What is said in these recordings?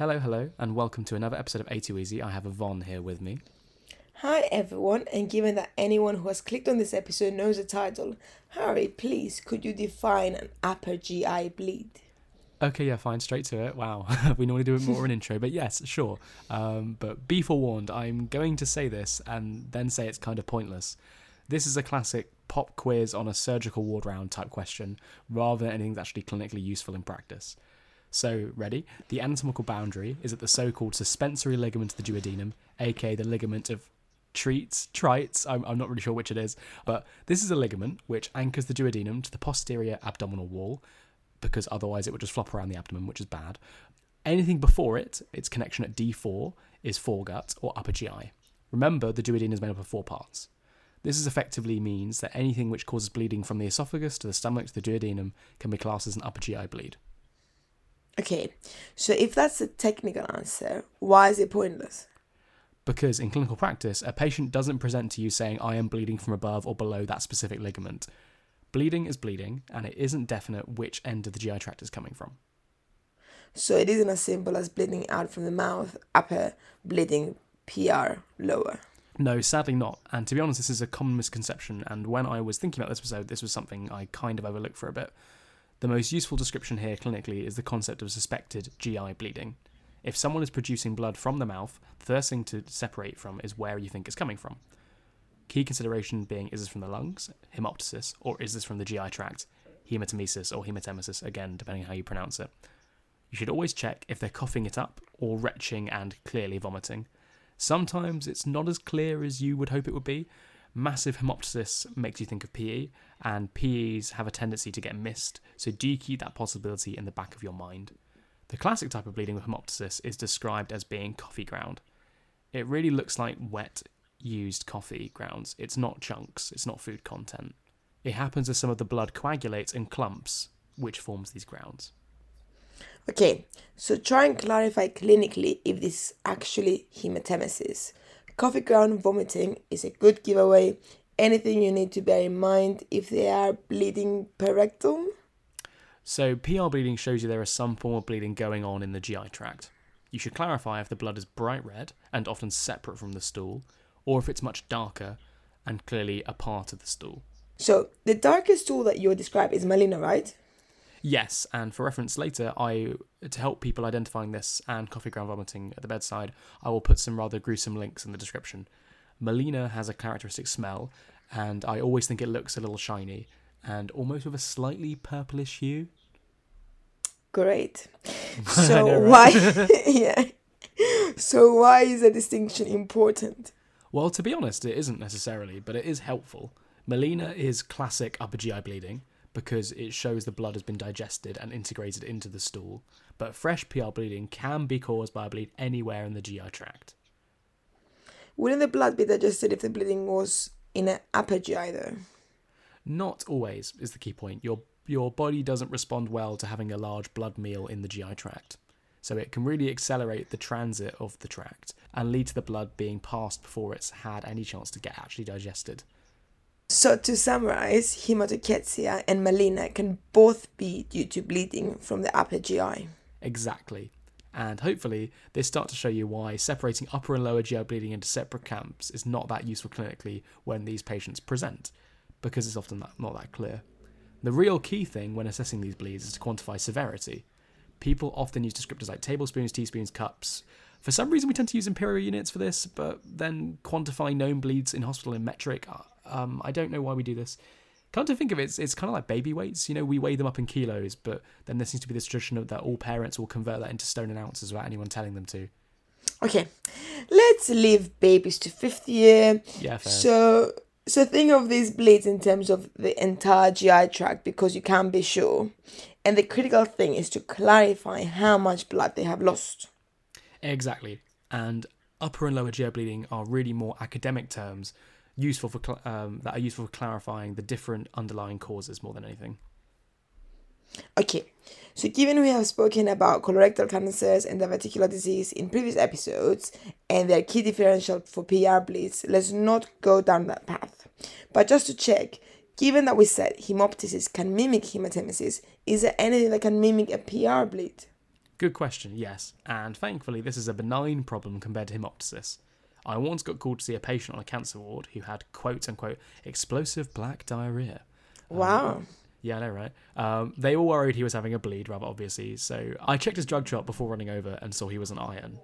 Hello, hello, and welcome to another episode of A2 Easy. I have Yvonne here with me. Hi everyone, and given that anyone who has clicked on this episode knows the title, Harry, please could you define an upper GI bleed? Okay, yeah, fine, straight to it. Wow, we normally do it more in an intro, but yes, sure. Um, but be forewarned, I'm going to say this and then say it's kind of pointless. This is a classic pop quiz on a surgical ward round type question, rather than anything that's actually clinically useful in practice. So, ready? The anatomical boundary is at the so called suspensory ligament of the duodenum, aka the ligament of treats, trites, I'm, I'm not really sure which it is, but this is a ligament which anchors the duodenum to the posterior abdominal wall, because otherwise it would just flop around the abdomen, which is bad. Anything before it, its connection at D4, is foregut or upper GI. Remember, the duodenum is made up of four parts. This is effectively means that anything which causes bleeding from the esophagus to the stomach to the duodenum can be classed as an upper GI bleed. Okay, so if that's a technical answer, why is it pointless? Because in clinical practice, a patient doesn't present to you saying, I am bleeding from above or below that specific ligament. Bleeding is bleeding, and it isn't definite which end of the GI tract is coming from. So it isn't as simple as bleeding out from the mouth, upper, bleeding PR, lower. No, sadly not. And to be honest, this is a common misconception. And when I was thinking about this episode, this was something I kind of overlooked for a bit. The most useful description here clinically is the concept of suspected GI bleeding. If someone is producing blood from the mouth, the first thing to separate from is where you think it's coming from. Key consideration being is this from the lungs, hemoptysis, or is this from the GI tract, hematemesis or hematemesis, again, depending how you pronounce it. You should always check if they're coughing it up or retching and clearly vomiting. Sometimes it's not as clear as you would hope it would be. Massive hemoptysis makes you think of PE, and PEs have a tendency to get missed, so do keep that possibility in the back of your mind. The classic type of bleeding with hemoptysis is described as being coffee ground. It really looks like wet, used coffee grounds. It's not chunks, it's not food content. It happens as some of the blood coagulates in clumps, which forms these grounds. Okay, so try and clarify clinically if this is actually hematemesis. Coffee ground vomiting is a good giveaway. Anything you need to bear in mind if they are bleeding per rectum? So, PR bleeding shows you there is some form of bleeding going on in the GI tract. You should clarify if the blood is bright red and often separate from the stool, or if it's much darker and clearly a part of the stool. So, the darkest stool that you would describe is melena, right? Yes, and for reference later, I to help people identifying this and coffee ground vomiting at the bedside, I will put some rather gruesome links in the description. Melena has a characteristic smell, and I always think it looks a little shiny and almost with a slightly purplish hue. Great. So know, why? yeah. So why is the distinction important? Well, to be honest, it isn't necessarily, but it is helpful. Melena is classic upper GI bleeding because it shows the blood has been digested and integrated into the stool. But fresh PR bleeding can be caused by a bleed anywhere in the GI tract. Wouldn't the blood be digested if the bleeding was in an upper GI though? Not always is the key point. Your your body doesn't respond well to having a large blood meal in the GI tract. So it can really accelerate the transit of the tract and lead to the blood being passed before it's had any chance to get actually digested. So to summarize, hematochezia and melena can both be due to bleeding from the upper GI. Exactly. And hopefully, this starts to show you why separating upper and lower GI bleeding into separate camps is not that useful clinically when these patients present, because it's often not that clear. The real key thing when assessing these bleeds is to quantify severity. People often use descriptors like tablespoons, teaspoons, cups. For some reason, we tend to use imperial units for this, but then quantify known bleeds in hospital in metric um, I don't know why we do this. Come to think of it, it's, it's kind of like baby weights. You know, we weigh them up in kilos, but then there seems to be this tradition of that all parents will convert that into stone and ounces without anyone telling them to. Okay, let's leave babies to fifth year. Yeah, fair. So, so think of these bleeds in terms of the entire GI tract because you can't be sure. And the critical thing is to clarify how much blood they have lost. Exactly. And upper and lower GI bleeding are really more academic terms useful for cl- um, that are useful for clarifying the different underlying causes more than anything. Okay, so given we have spoken about colorectal cancers and the diverticular disease in previous episodes and their key differential for PR bleeds, let's not go down that path. But just to check, given that we said hemoptysis can mimic hematemesis, is there anything that can mimic a PR bleed? Good question, yes. And thankfully, this is a benign problem compared to hemoptysis. I once got called to see a patient on a cancer ward who had quote unquote explosive black diarrhea. Wow. Yeah, I know, right? Um, they all worried he was having a bleed, rather obviously. So I checked his drug chart before running over and saw he was on iron.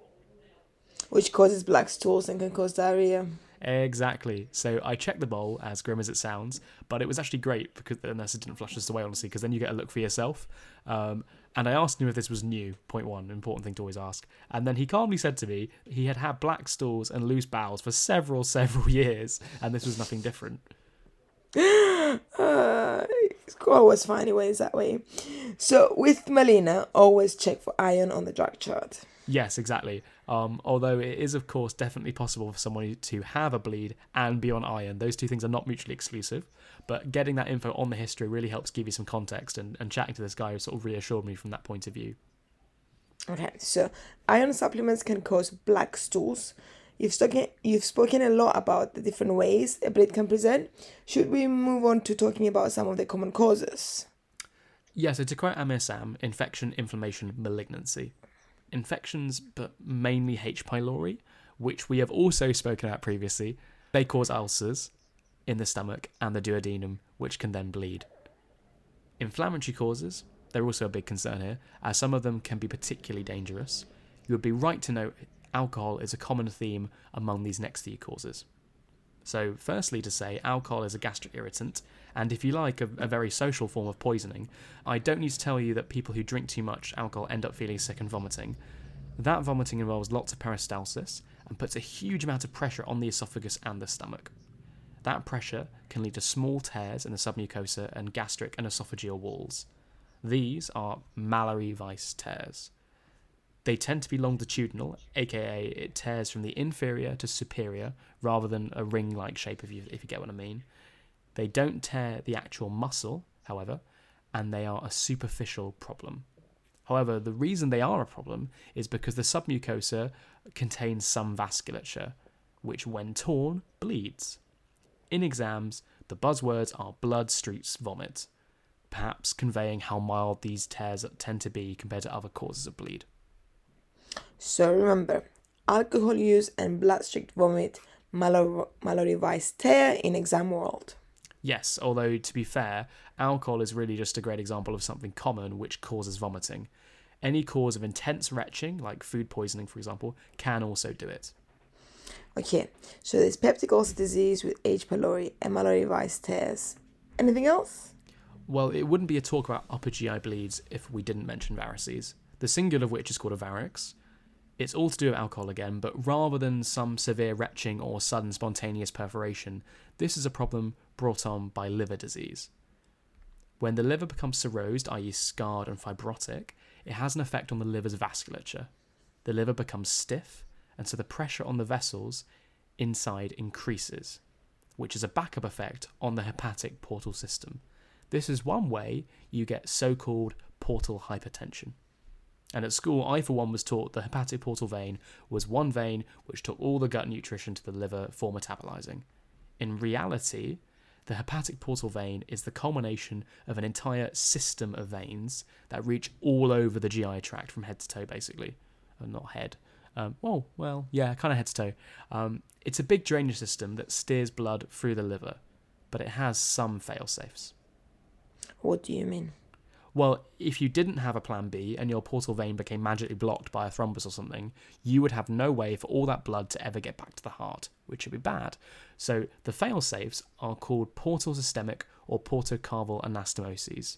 Which causes black stools and can cause diarrhea. Exactly. So I checked the bowl, as grim as it sounds, but it was actually great because the nurse didn't flush us away, honestly, because then you get a look for yourself. Um, and I asked him if this was new, point one, important thing to always ask. And then he calmly said to me he had had black stools and loose bowels for several, several years, and this was nothing different. uh, school was fine anyways that way. So with Melena, always check for iron on the drug chart. Yes, exactly. Um, although it is, of course, definitely possible for someone to have a bleed and be on iron. Those two things are not mutually exclusive. But getting that info on the history really helps give you some context, and, and chatting to this guy sort of reassured me from that point of view. Okay, so iron supplements can cause black stools. You've spoken, you've spoken a lot about the different ways a bleed can present. Should we move on to talking about some of the common causes? Yeah, so to quote Amir Sam, infection, inflammation, malignancy infections, but mainly H. pylori, which we have also spoken about previously. They cause ulcers in the stomach and the duodenum, which can then bleed. Inflammatory causes, they're also a big concern here, as some of them can be particularly dangerous. You would be right to note alcohol is a common theme among these next few causes. So, firstly, to say alcohol is a gastric irritant, and if you like, a, a, very social form of poisoning. I don't need to tell you that people who drink too much alcohol end up feeling sick and vomiting. That vomiting involves lots of peristalsis and puts a huge amount of pressure on the esophagus and the stomach. That pressure can lead to small tears in the submucosa and gastric and esophageal walls. These are Mallory Weiss tears. They tend to be longitudinal, aka it tears from the inferior to superior rather than a ring like shape, if you, if you get what I mean. They don't tear the actual muscle, however, and they are a superficial problem. However, the reason they are a problem is because the submucosa contains some vasculature, which, when torn, bleeds. In exams, the buzzwords are blood, streets, vomit, perhaps conveying how mild these tears tend to be compared to other causes of bleed. So remember, alcohol use and blood streaked vomit, Mallory Weiss tear in exam world. Yes, although to be fair, alcohol is really just a great example of something common which causes vomiting. Any cause of intense retching, like food poisoning for example, can also do it. Okay, so there's peptic ulcer disease with H. pylori and Weiss tears. Anything else? Well, it wouldn't be a talk about upper GI bleeds if we didn't mention varices, the singular of which is called a varix, it's all to do with alcohol again, but rather than some severe retching or sudden spontaneous perforation, this is a problem brought on by liver disease. When the liver becomes cirrhosed, i.e., scarred and fibrotic, it has an effect on the liver's vasculature. The liver becomes stiff, and so the pressure on the vessels inside increases, which is a backup effect on the hepatic portal system. This is one way you get so called portal hypertension. And at school, I for one was taught the hepatic portal vein was one vein which took all the gut nutrition to the liver for metabolizing. In reality, the hepatic portal vein is the culmination of an entire system of veins that reach all over the GI tract from head to toe, basically. Uh, not head. Um, oh, well, yeah, kind of head to toe. Um, it's a big drainage system that steers blood through the liver, but it has some fail safes. What do you mean? Well, if you didn't have a plan B and your portal vein became magically blocked by a thrombus or something, you would have no way for all that blood to ever get back to the heart, which would be bad. So the fail-safes are called portal systemic or portocaval anastomoses.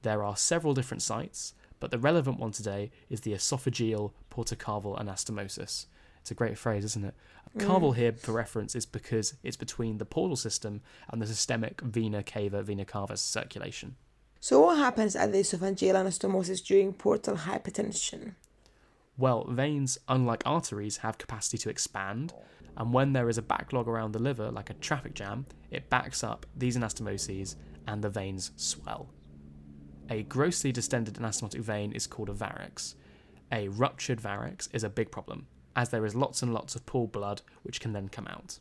There are several different sites, but the relevant one today is the esophageal portocaval anastomosis. It's a great phrase, isn't it? Mm. Here, for reference, is because it's between the portal system and the systemic vena cava vena cava circulation. So, what happens at the esophageal anastomosis during portal hypertension? Well, veins, unlike arteries, have capacity to expand, and when there is a backlog around the liver, like a traffic jam, it backs up these anastomoses and the veins swell. A grossly distended anastomotic vein is called a varix. A ruptured varix is a big problem, as there is lots and lots of pooled blood which can then come out.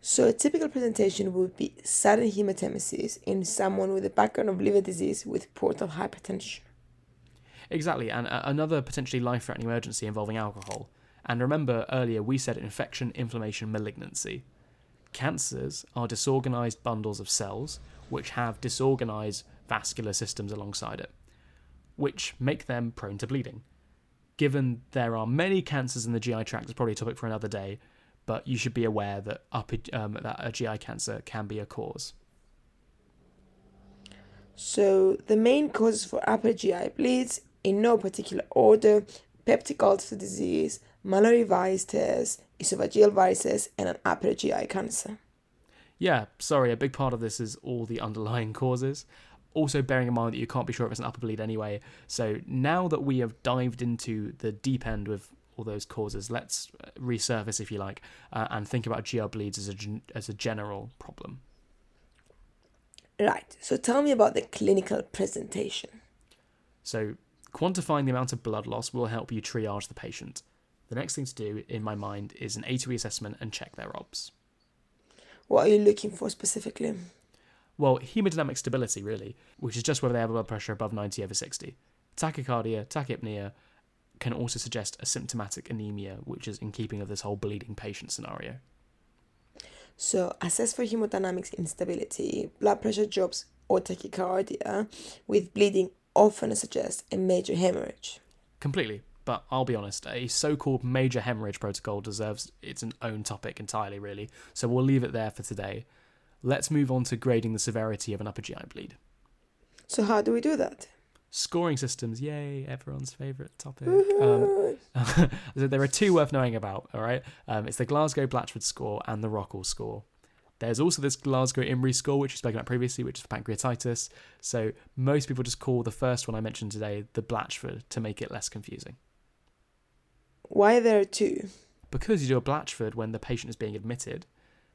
So a typical presentation would be sudden hematemesis in someone with a background of liver disease with portal hypertension. Exactly, and uh, another potentially life-threatening emergency involving alcohol. And remember earlier we said infection, inflammation, malignancy. Cancers are disorganized bundles of cells which have disorganized vascular systems alongside it, which make them prone to bleeding. Given there are many cancers in the GI tract, it's probably a topic for another day, but you should be aware that, upper, um, that a GI cancer can be a cause. So the main causes for upper GI bleeds, in no particular order, peptic ulcer disease, tears, esophageal varices, and an upper GI cancer. Yeah, sorry, a big part of this is all the underlying causes. Also, bearing in mind that you can't be sure if it's an upper bleed anyway. So, now that we have dived into the deep end with all those causes, let's resurface, if you like, uh, and think about GI bleeds as a, as a general problem. Right, so tell me about the clinical presentation. So, quantifying the amount of blood loss will help you triage the patient. The next thing to do, in my mind, is an A2E assessment and check their OBS. What are you looking for specifically? Well, hemodynamic stability, really, which is just whether they have a blood pressure above 90 over 60. Tachycardia, tachypnea can also suggest a symptomatic anemia, which is in keeping of this whole bleeding patient scenario. So, assess for hemodynamics instability, blood pressure drops, or tachycardia, with bleeding often suggests a major hemorrhage. Completely. But I'll be honest, a so called major hemorrhage protocol deserves its own topic entirely, really. So we'll leave it there for today. Let's move on to grading the severity of an upper GI bleed. So, how do we do that? Scoring systems, yay, everyone's favourite topic. Um, so there are two worth knowing about, all right? Um, it's the Glasgow Blatchford score and the Rockall score. There's also this Glasgow Imrie score, which we spoke about previously, which is for pancreatitis. So most people just call the first one I mentioned today the Blatchford to make it less confusing. Why there are two? Because you do a Blatchford when the patient is being admitted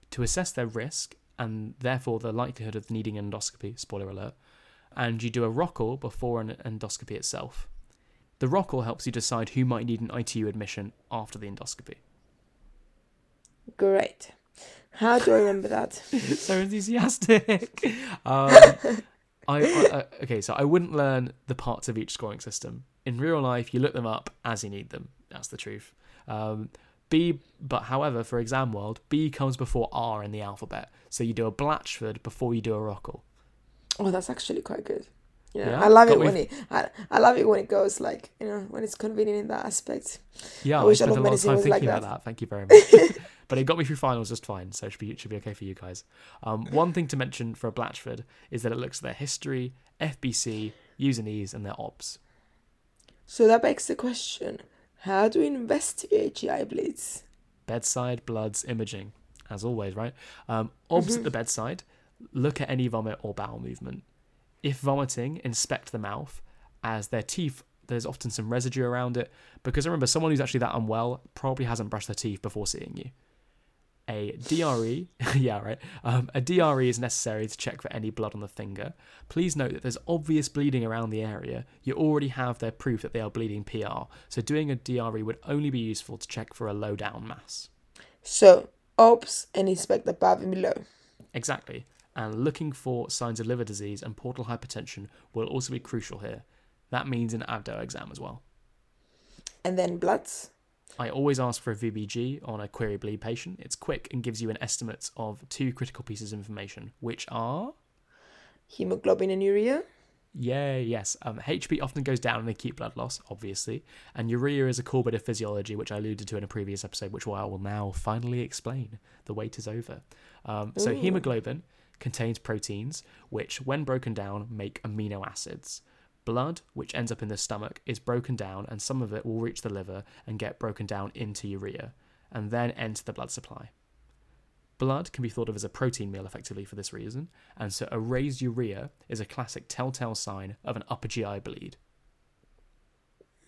to assess their risk and therefore the likelihood of needing an endoscopy, spoiler alert, and you do a Rockall before an endoscopy itself. The Rockall helps you decide who might need an ITU admission after the endoscopy. Great. How do I remember that? so enthusiastic. Um, I, I okay, so I wouldn't learn the parts of each scoring system. In real life, you look them up as you need them. That's the truth. Um, B, but however, for exam world, B comes before R in the alphabet. So you do a Blatchford before you do a Rockall. Oh, that's actually quite good. Yeah, Yeah, I love it when it. I, I love it when it goes like you know when it's convenient in that aspect. Yeah, I I, wish spent all a lot of time thinking like about that. that. Thank you very much. but it got me through finals just fine, so it should be it should be okay for you guys. Um, one thing to mention for a Blatchford is that it looks at their history, FBC, U&Es, and their OBS. So that begs the question: How do we investigate GI bleeds? bedside bloods imaging as always right? Um, obs at the bedside look at any vomit or bowel movement. If vomiting inspect the mouth as their teeth there's often some residue around it because remember someone who's actually that unwell probably hasn't brushed their teeth before seeing you a DRE, yeah, right. Um, a DRE is necessary to check for any blood on the finger. Please note that there's obvious bleeding around the area. You already have their proof that they are bleeding PR, so doing a DRE would only be useful to check for a low down mass. So OBS and inspect above and below. Exactly. And looking for signs of liver disease and portal hypertension will also be crucial here. That means an abdo exam as well. And then bloods. I always ask for a VBG on a query bleed patient. It's quick and gives you an estimate of two critical pieces of information, which are Hemoglobin and urea. Yeah, yes. Um, HB often goes down in acute blood loss, obviously, and urea is a core bit of physiology, which I alluded to in a previous episode, which I will now finally explain. The wait is over. Um, so, hemoglobin contains proteins, which, when broken down, make amino acids. Blood, which ends up in the stomach, is broken down, and some of it will reach the liver and get broken down into urea, and then enter the blood supply. Blood can be thought of as a protein meal effectively for this reason, and so a raised urea is a classic telltale sign of an upper GI bleed.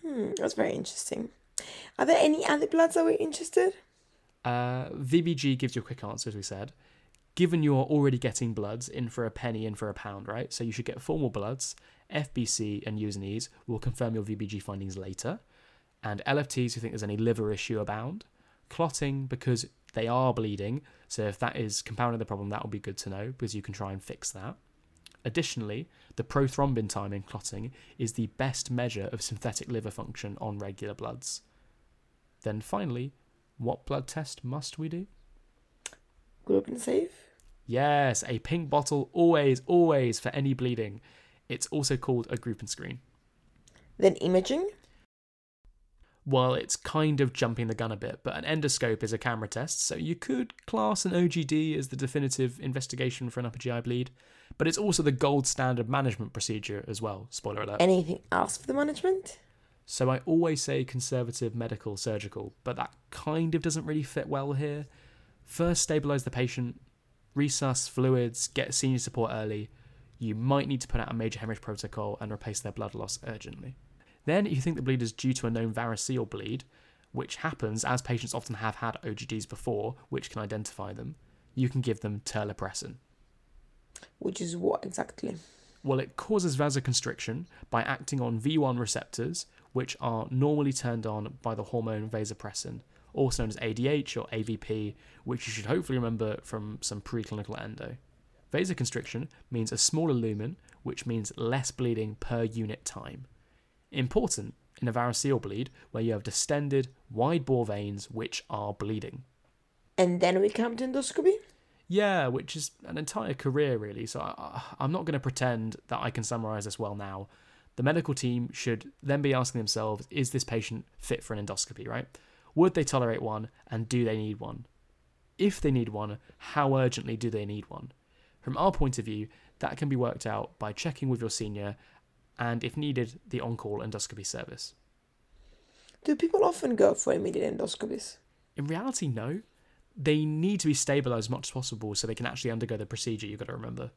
Hmm, that's very interesting. Are there any other bloods that we're interested? Uh, VBG gives you a quick answer, as we said. Given you're already getting bloods in for a penny, in for a pound, right? So you should get formal bloods. FBC and U&Es will confirm your VBG findings later. And LFTs who think there's any liver issue abound. Clotting because they are bleeding. So if that is compounding the problem, that will be good to know because you can try and fix that. Additionally, the prothrombin time in clotting is the best measure of synthetic liver function on regular bloods. Then finally, what blood test must we do? Group and save. Yes, a pink bottle always, always for any bleeding. It's also called a group and screen. Then imaging. Well, it's kind of jumping the gun a bit, but an endoscope is a camera test, so you could class an OGD as the definitive investigation for an upper GI bleed, but it's also the gold standard management procedure as well. Spoiler alert. Anything else for the management? So I always say conservative medical surgical, but that kind of doesn't really fit well here. First, stabilize the patient, resus fluids, get senior support early. You might need to put out a major hemorrhage protocol and replace their blood loss urgently. Then, if you think the bleed is due to a known variceal bleed, which happens as patients often have had OGDs before, which can identify them, you can give them terlipressin. Which is what exactly? Well, it causes vasoconstriction by acting on V1 receptors, which are normally turned on by the hormone vasopressin, also known as ADH or AVP, which you should hopefully remember from some preclinical endo. Vasoconstriction means a smaller lumen, which means less bleeding per unit time. Important in a variceal bleed where you have distended, wide bore veins which are bleeding. And then we come to endoscopy. Yeah, which is an entire career, really. So I, I'm not going to pretend that I can summarize this well now. The medical team should then be asking themselves is this patient fit for an endoscopy, right? Would they tolerate one, and do they need one? If they need one, how urgently do they need one? From our point of view, that can be worked out by checking with your senior and, if needed, the on call endoscopy service. Do people often go for immediate endoscopies? In reality, no. They need to be stabilized as much as possible so they can actually undergo the procedure, you've got to remember.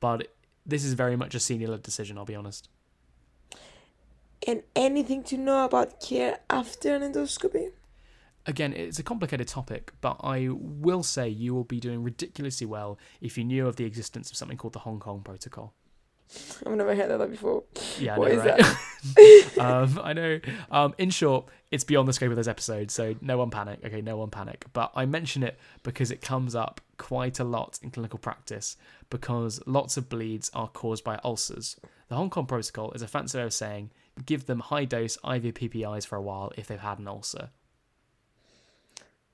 But this is very much a senior led decision, I'll be honest. And anything to know about care after an endoscopy? Again, it's a complicated topic, but I will say you will be doing ridiculously well if you knew of the existence of something called the Hong Kong Protocol. I've never heard of that before. Yeah, I What know, is right? um, I know. Um, in short, it's beyond the scope of this episode, so no one panic. Okay, no one panic. But I mention it because it comes up quite a lot in clinical practice because lots of bleeds are caused by ulcers. The Hong Kong Protocol is a fancy way of saying give them high dose IV PPIs for a while if they've had an ulcer.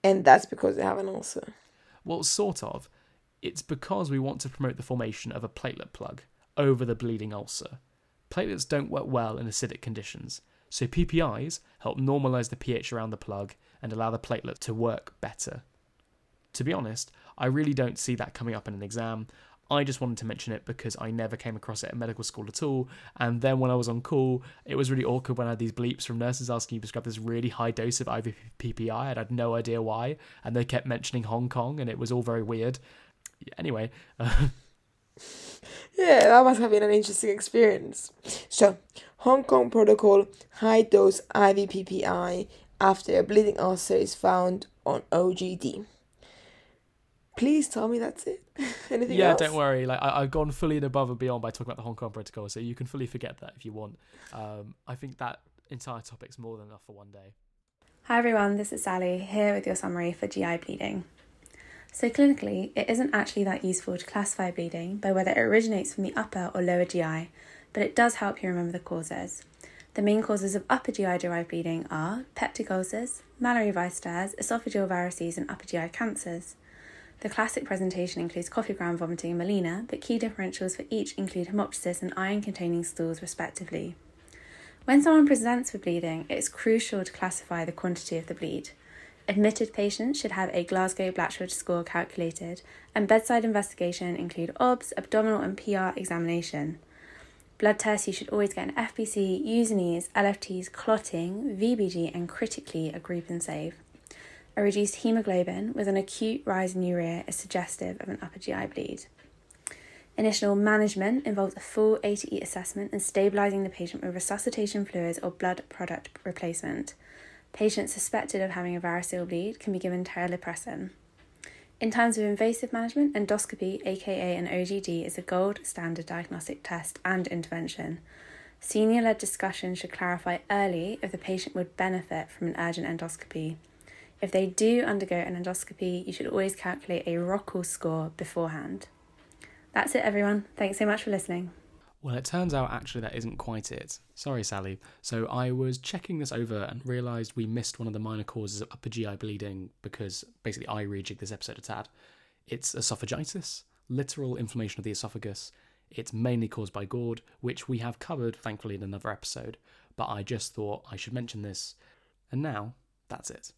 And that's because they have an ulcer. Well, sort of. It's because we want to promote the formation of a platelet plug over the bleeding ulcer. Platelets don't work well in acidic conditions, so PPIs help normalize the pH around the plug and allow the platelet to work better. To be honest, I really don't see that coming up in an exam. I just wanted to mention it because I never came across it at medical school at all. And then when I was on call, it was really awkward when I had these bleeps from nurses asking you to prescribe this really high dose of IV PPI, and I had no idea why. And they kept mentioning Hong Kong, and it was all very weird. Anyway, Yeah, that must have been an interesting experience. So, Hong Kong Protocol high dose IV PPI after a bleeding ulcer is found on OGD. Please tell me that's it. Anything yeah, else? don't worry. Like I, I've gone fully and above and beyond by talking about the Hong Kong Protocol, so you can fully forget that if you want. Um, I think that entire topic's more than enough for one day. Hi everyone, this is Sally here with your summary for GI bleeding. So, clinically, it isn't actually that useful to classify bleeding by whether it originates from the upper or lower GI, but it does help you remember the causes. The main causes of upper GI derived bleeding are peptic ulcers, Mallory Weiss tears, esophageal varices, and upper GI cancers. The classic presentation includes coffee ground vomiting and melena, but key differentials for each include hemoptysis and iron containing stools, respectively. When someone presents with bleeding, it is crucial to classify the quantity of the bleed. Admitted patients should have a Glasgow Blatchford score calculated, and bedside investigation include OBS, abdominal, and PR examination. Blood tests you should always get an FBC, U&Es, LFTs, clotting, VBG, and critically a group and save. A reduced hemoglobin with an acute rise in urea is suggestive of an upper GI bleed. Initial management involves a full A to E assessment and stabilizing the patient with resuscitation fluids or blood product replacement. Patients suspected of having a variceal bleed can be given terlipressin. In terms of invasive management, endoscopy, aka an OGD, is a gold standard diagnostic test and intervention. Senior led discussion should clarify early if the patient would benefit from an urgent endoscopy. If they do undergo an endoscopy, you should always calculate a Rockall score beforehand. That's it, everyone. Thanks so much for listening. Well, it turns out actually that isn't quite it. Sorry, Sally. So I was checking this over and realised we missed one of the minor causes of upper GI bleeding because basically I rejigged this episode a tad. It's esophagitis, literal inflammation of the esophagus. It's mainly caused by GORD, which we have covered, thankfully, in another episode. But I just thought I should mention this. And now, that's it.